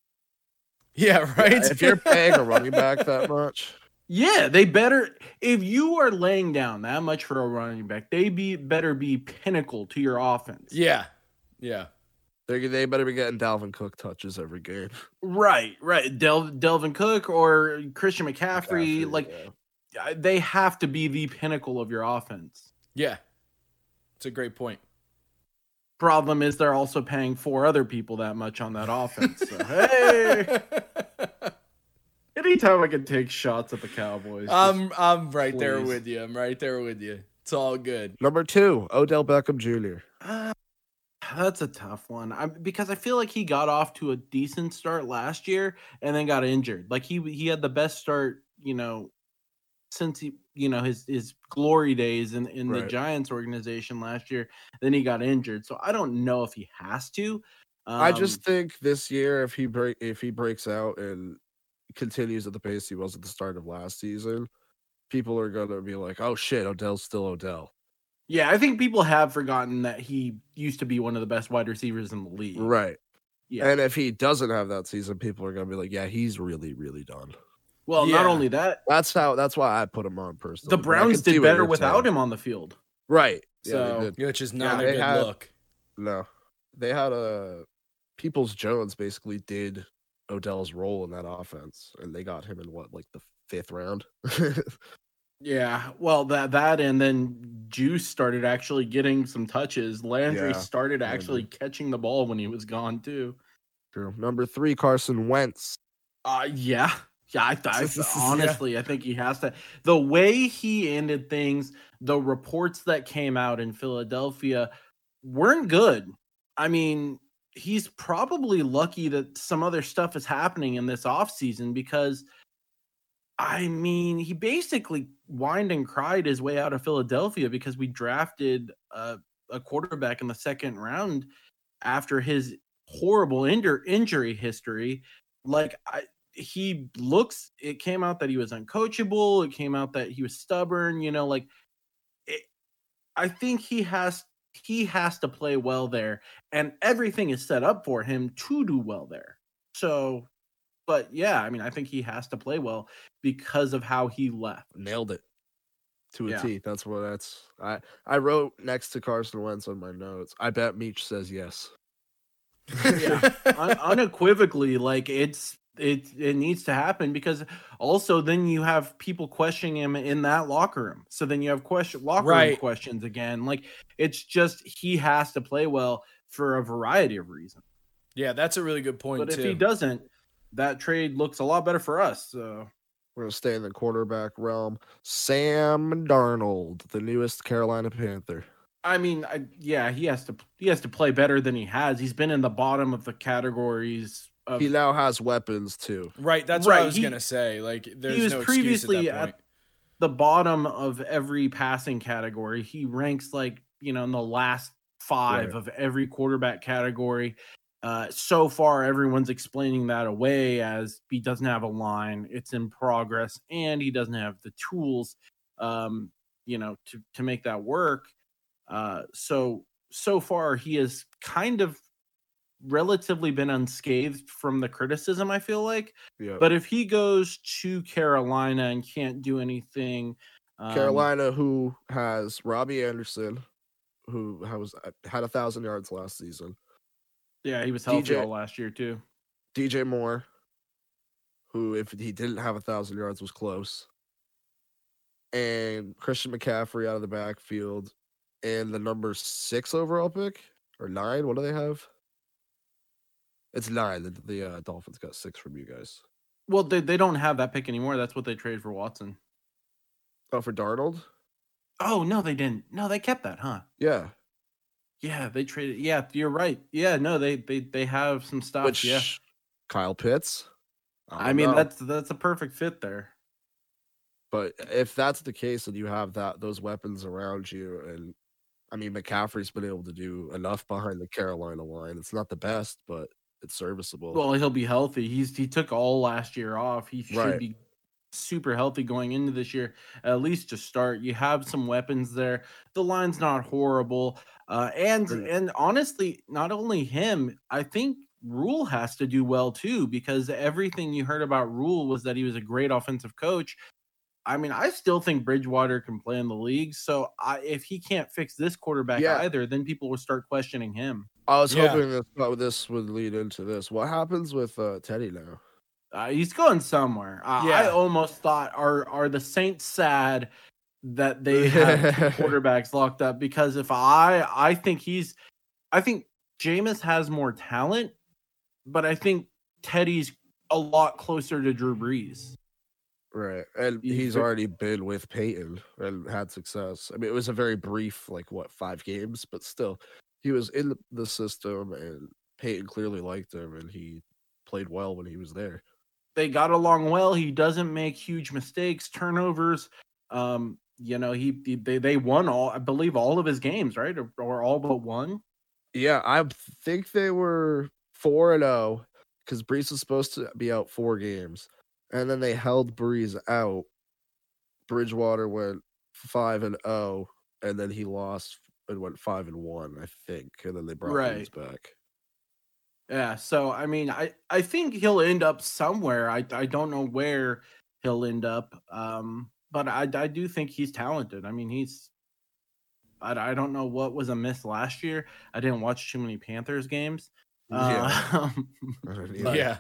Yeah, right. if you're paying a running back that much, Yeah, they better. If you are laying down that much for a running back, they be better be pinnacle to your offense. yeah, yeah. they they better be getting Dalvin Cook touches every game. Right, right. Del- Delvin Cook or Christian McCaffrey, McCaffrey, like yeah. they have to be the pinnacle of your offense. Yeah. It's a great point. Problem is, they're also paying four other people that much on that offense. So, hey, anytime I can take shots at the Cowboys, I'm I'm right there with you. I'm right there with you. It's all good. number two, Odell Beckham Jr. Uh, that's a tough one. I, because I feel like he got off to a decent start last year and then got injured. Like he he had the best start, you know, since he, you know, his his glory days in in the Giants organization last year. Then he got injured, so I don't know if he has to. I Um, just think this year, if he break if he breaks out and continues at the pace he was at the start of last season, people are gonna be like, "Oh shit, Odell's still Odell." yeah, I think people have forgotten that he used to be one of the best wide receivers in the league. Right. Yeah. And if he doesn't have that season, people are gonna be like, "Yeah, he's really, really done." well, not only that, That's how. That's why I put him on personally. the Browns did better without saying. him on the field. Right. So- they did. which is Yeah, not a good had- look. No, they had a Peoples Jones basically did Odell's role in that offense, and they got him in what like the fifth round. Yeah, well, that that and then Juice started actually getting some touches. Landry Yeah, started actually catching the ball when he was gone too. True. Number three, Carson Wentz. Uh yeah. Yeah, I, I Yeah. honestly I think he has to. The way he ended things, the reports that came out in Philadelphia weren't good. I mean, he's probably lucky that some other stuff is happening in this offseason because I mean, he basically whined and cried his way out of Philadelphia because we drafted a, a quarterback in the second round after his horrible injur- injury history. Like, I, he looks, it came out that he was uncoachable. It came out that he was stubborn. You know, like, it, I think he has he has to play well there, and everything is set up for him to do well there. So, but yeah, I mean, I think he has to play well because of how he left. Nailed it to a T. Yeah. That's what that's. I I wrote next to Carson Wentz on my notes. I bet Meech says yes. Yeah. Un- unequivocally, like it's it it needs to happen because also then you have people questioning him in that locker room. So then you have question locker room questions again. Like it's just he has to play well for a variety of reasons. yeah, that's a really good point But if he doesn't, that trade looks a lot better for us. So We're gonna stay in the quarterback realm. Sam Darnold, the newest Carolina Panther. I mean, I, yeah, he has to he has to play better than he has. He's been in the bottom of the categories. Of, He now has weapons too. right, that's what I was he- gonna say. Like, there's was no excuse previously at that at- the bottom of every passing category. He ranks like, you know, in the last five Right. of every quarterback category. Uh, so far, everyone's explaining that away as he doesn't have a line, it's in progress, and he doesn't have the tools, um, you know, to to make that work. Uh, so so far, he has kind of relatively been unscathed from the criticism. I feel like. Yeah. But if he goes to Carolina and can't do anything, um, Carolina, who has Robbie Anderson, who has had a thousand yards last season. yeah, he was healthy DJ all last year too. DJ Moore, who if he didn't have a thousand yards was close, and Christian McCaffrey out of the backfield, and the number six overall pick or nine. What do they have? It's nine. The, the uh, Dolphins got six from you guys. Well, they, they don't have that pick anymore. That's what they traded for Watson. Oh, for Darnold? Oh no, they didn't. No, they kept that, huh? Yeah. Yeah, they traded. Yeah, you're right. Yeah, no, they they they have some stuff. Which yeah, Kyle Pitts? I, don't mean know. that's that's a perfect fit there. But if that's the case, and you have that those weapons around you, and I mean McCaffrey's been able to do enough behind the Carolina line. It's not the best, but it's serviceable. Well, he'll be healthy. He's he took all last year off. He should Right. be super healthy going into this year, at least to start. You have some weapons there. The line's not horrible. Uh, and and honestly, not only him, I think Rhule has to do well too, because everything you heard about Rhule was that he was a great offensive coach. I mean, I still think Bridgewater can play in the league. So I, if he can't fix this quarterback Yeah. either, then people will start questioning him. I was Yeah. hoping this uh, this would lead into this. What happens with uh, Teddy now? Uh, he's going somewhere. Uh, I almost thought are are the Saints sad that they have quarterbacks locked up because if I I think he's I think Jameis has more talent, but I think Teddy's a lot closer to Drew Brees. Right, and he's already been with Payton and had success. I mean, it was a very brief, like what five games, but still, he was in the system, and Payton clearly liked him, and he played well when he was there. they got along well. He doesn't make huge mistakes, turnovers. Um, you know, he, he they, they won all I believe all of his games, right? Or, or all but one. Yeah, I think they were four and zero because Brees was supposed to be out four games, and then they held Brees out. Bridgewater went five and zero, and then he lost and went five and one, I think, and then they brought Right. Back. Yeah, so I mean, I I think he'll end up somewhere. I I don't know where he'll end up. Um, but I I do think he's talented. I mean, he's I I don't know what was amiss last year. I didn't watch too many Panthers games. Yeah. Um, But- yeah.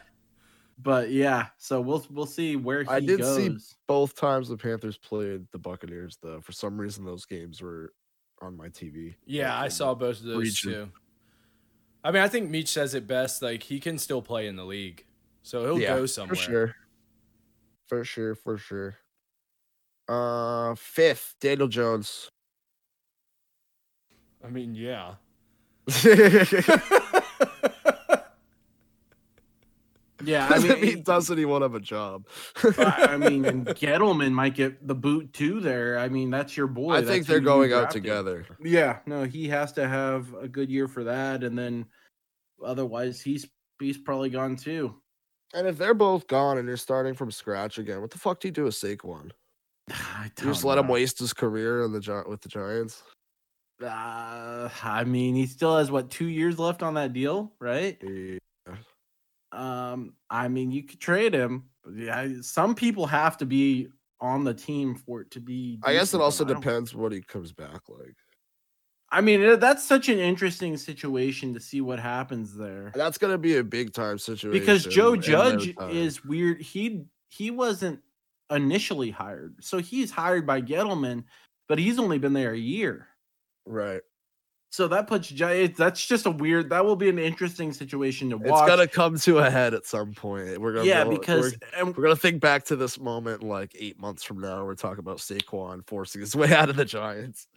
but yeah, so we'll we'll see where he I did goes. see Both times the Panthers played the Buccaneers, though, for some reason those games were on my TV. Yeah, I saw both of those region. too. I mean, I think Meech says it best. Like he can still play in the league, so he'll Yeah, go somewhere. For sure. For sure, for sure. Uh fifth, Daniel Jones. I mean, yeah. Yeah, I mean, mean doesn't he won't have a job? I mean, and Gettleman might get the boot too. There, I mean, that's your boy. I That's think they're going out together. Yeah, no, he has to have a good year for that, and then otherwise he's he's probably gone too. And if they're both gone and you're starting from scratch again, what the fuck do you do with Saquon? I just don't let him waste his career in the with the Giants? Uh, I mean, he still has what two years left on that deal, right? Eh, Um, I mean, you could trade him. Yeah, some people have to be on the team for it to be. I guess it also but I don't- depends what he comes back like. I mean, that's such an interesting situation to see what happens there. That's gonna be a big time situation. because Joe Judge is weird. He he wasn't initially hired, so he's hired by Gettleman, but he's only been there a year. right. So that puts it- that's just a weird. That will be an interesting situation to watch. It's gonna come to a head at some point. We're gonna yeah, go- because we're, we're gonna think back to this moment like eight months from now. We're talking about Saquon forcing his way out of the Giants.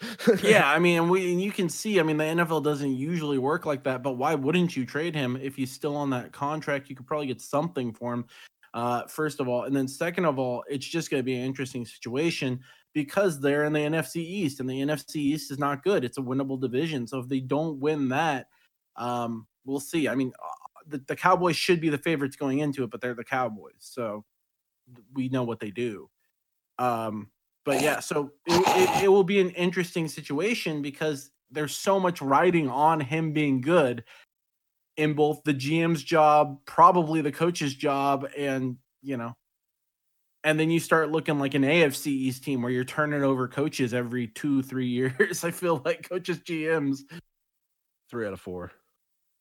yeah, I mean, and we and you can see. I mean, the NFL doesn't usually work like that, but why wouldn't you trade him if he's still on that contract? You could probably get something for him. Uh, first of all, and then second of all, it's just going to be an interesting situation because they're in the NFC East, and the NFC East is not good. It's a winnable division, so if they don't win that, um, we'll see. I mean, uh, the, the Cowboys should be the favorites going into it, but they're the Cowboys, so we know what they do. Um, but yeah, so it, it, it will be an interesting situation because there's so much riding on him being good in both the GM's job, probably the coach's job, and you know, and then you start looking like an AFC East team where you're turning over coaches every two, three years. I feel like coaches, GMs. Three out of four.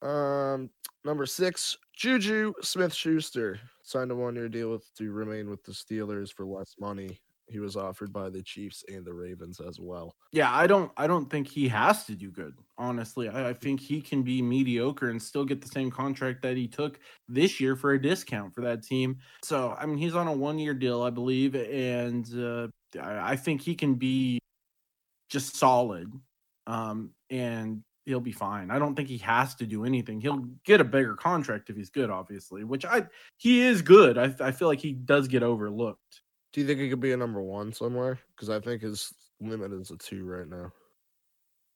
Um, number six, Juju Smith Schuster signed a one year deal with to remain with the Steelers for less money. He was offered by the Chiefs and the Ravens as well. Yeah, I don't I don't think he has to do good. Honestly, I, I think he can be mediocre and still get the same contract that he took this year for a discount for that team. So I mean, he's on a one year deal, I believe, and uh, I, I think he can be just solid, um, and he'll be fine. I don't think he has to do anything. He'll get a bigger contract if he's good, obviously. Which I he is good. I I feel like he does get overlooked. Do you think he could be a number one somewhere? Because I think his limit is a two right now.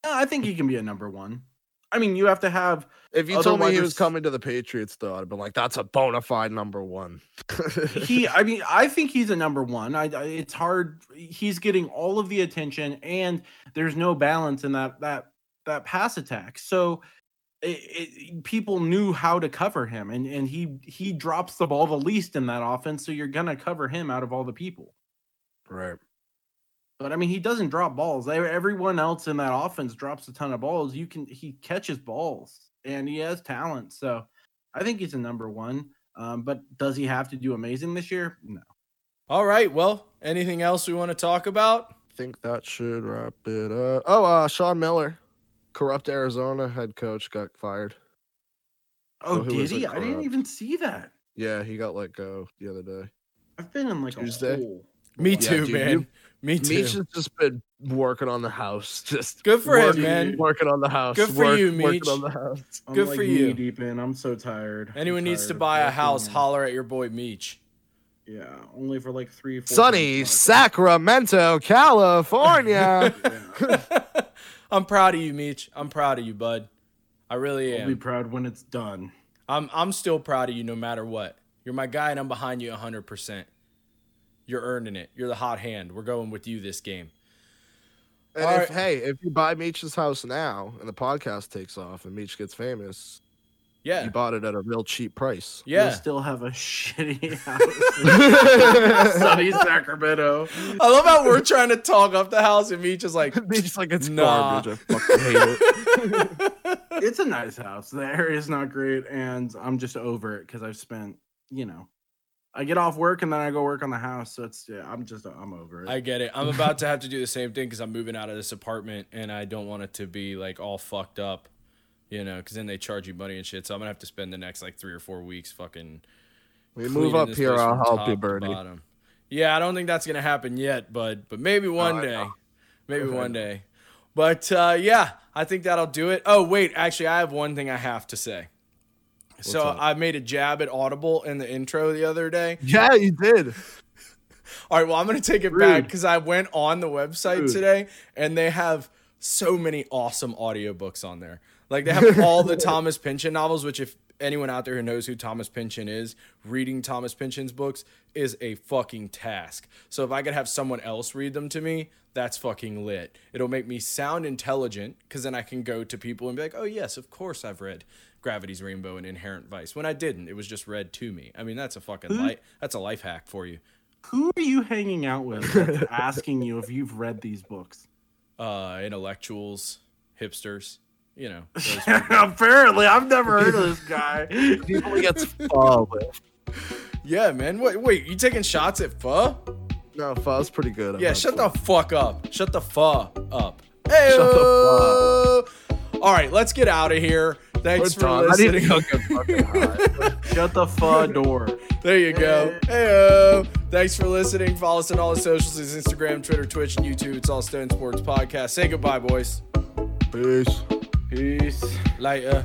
Uh, I think he can be a number one. I mean, you have to have If you told me he was coming to the Patriots, though, I'd be like, "That's a bona fide number one." he i mean i think he's a number one I, I it's hard he's getting all of the attention and there's no balance in that that that pass attack so it, it, people knew how to cover him and and he he drops the ball the least in that offense so you're gonna cover him out of all the people right. but i mean he doesn't drop balls everyone else in that offense drops a ton of balls you can he catches balls and he has talent so i think he's a number one um, but does he have to do amazing this year no All right. Well, anything else we want to talk about? I think that should wrap it up. Oh, uh, Sean Miller, corrupt Arizona head coach, got fired. Oh, So did he? I didn't even see that. Yeah, he got let go the other day. I've been in like Tuesday? a hole. Me Yeah, too, dude, man. you- Me too. Meech has just been working on the house. Just Good for him, man. Working on the house. Good for you, working Meech. on the house. I'm Good like for you. knee Deep in. I'm so tired. I'm Anyone needs to buy a house, on- holler at your boy Meech. Yeah, only for like three. Four Sunny. Sacramento, California. Yeah. I'm proud of you, Meech. I'm proud of you, bud. I really am. I'll be am. proud when it's done. I'm I'm still proud of you no matter what. You're my guy and I'm behind you 100%. You're earning it. You're the hot hand. We're going with you this game. and All if, right. hey, if you buy Meech's house now and the podcast takes off and Meech gets famous, Yeah. you bought it at a real cheap price. You'll Yeah. still have a shitty house. Sunny Sacramento. I love how we're trying to talk up the house and Meech just like, Meech's like it's Nah. garbage. I fucking hate it. It's a nice house. The area is not great, and I'm just over it because I've spent, you know, I get off work and then I go work on the house. So it's yeah, I'm just I'm over it. I get it. I'm about to have to do the same thing because I'm moving out of this apartment and I don't want it to be like all fucked up, you know, because then they charge you money and shit. So I'm gonna have to spend the next like three or four weeks fucking. We move up here, I'll help you, Bernie. bottom. Yeah, I don't think that's gonna happen yet, but but maybe one I day, maybe one day. But uh, yeah, I think that'll do it. Oh wait, actually, I have one thing I have to say. so up? I made a jab at Audible in the intro the other day. Yeah, you did. All right, well, I'm going to take it back because I went on the website Rude. today and they have so many awesome audiobooks on there. Like they have all the Thomas Pynchon novels, which if anyone out there who knows who Thomas Pynchon is, reading Thomas Pynchon's books is a fucking task. So if I could have someone else read them to me, that's fucking lit. It'll make me sound intelligent because then I can go to people and be like, oh, yes, of course I've read Gravity's Rainbow and Inherent Vice. When I didn't, it was just read to me. I mean, that's a fucking light. That's a life hack for you. Who are you hanging out with asking you if you've read these books? uh intellectuals hipsters you know. Apparently, I've never heard of this guy. People he gets pho with. yeah man wait wait you taking shots at pho No, pho's pretty good. I've yeah had shut pho. the fuck up shut the pho up hey Shut the all right let's get out of here thanks We're for done. I need to listening go get fucking high. Shut the fuck door. there you go hey thanks for listening follow us on all the socials it's instagram twitter twitch and youtube it's all stone sports podcast say goodbye boys Peace. Peace. later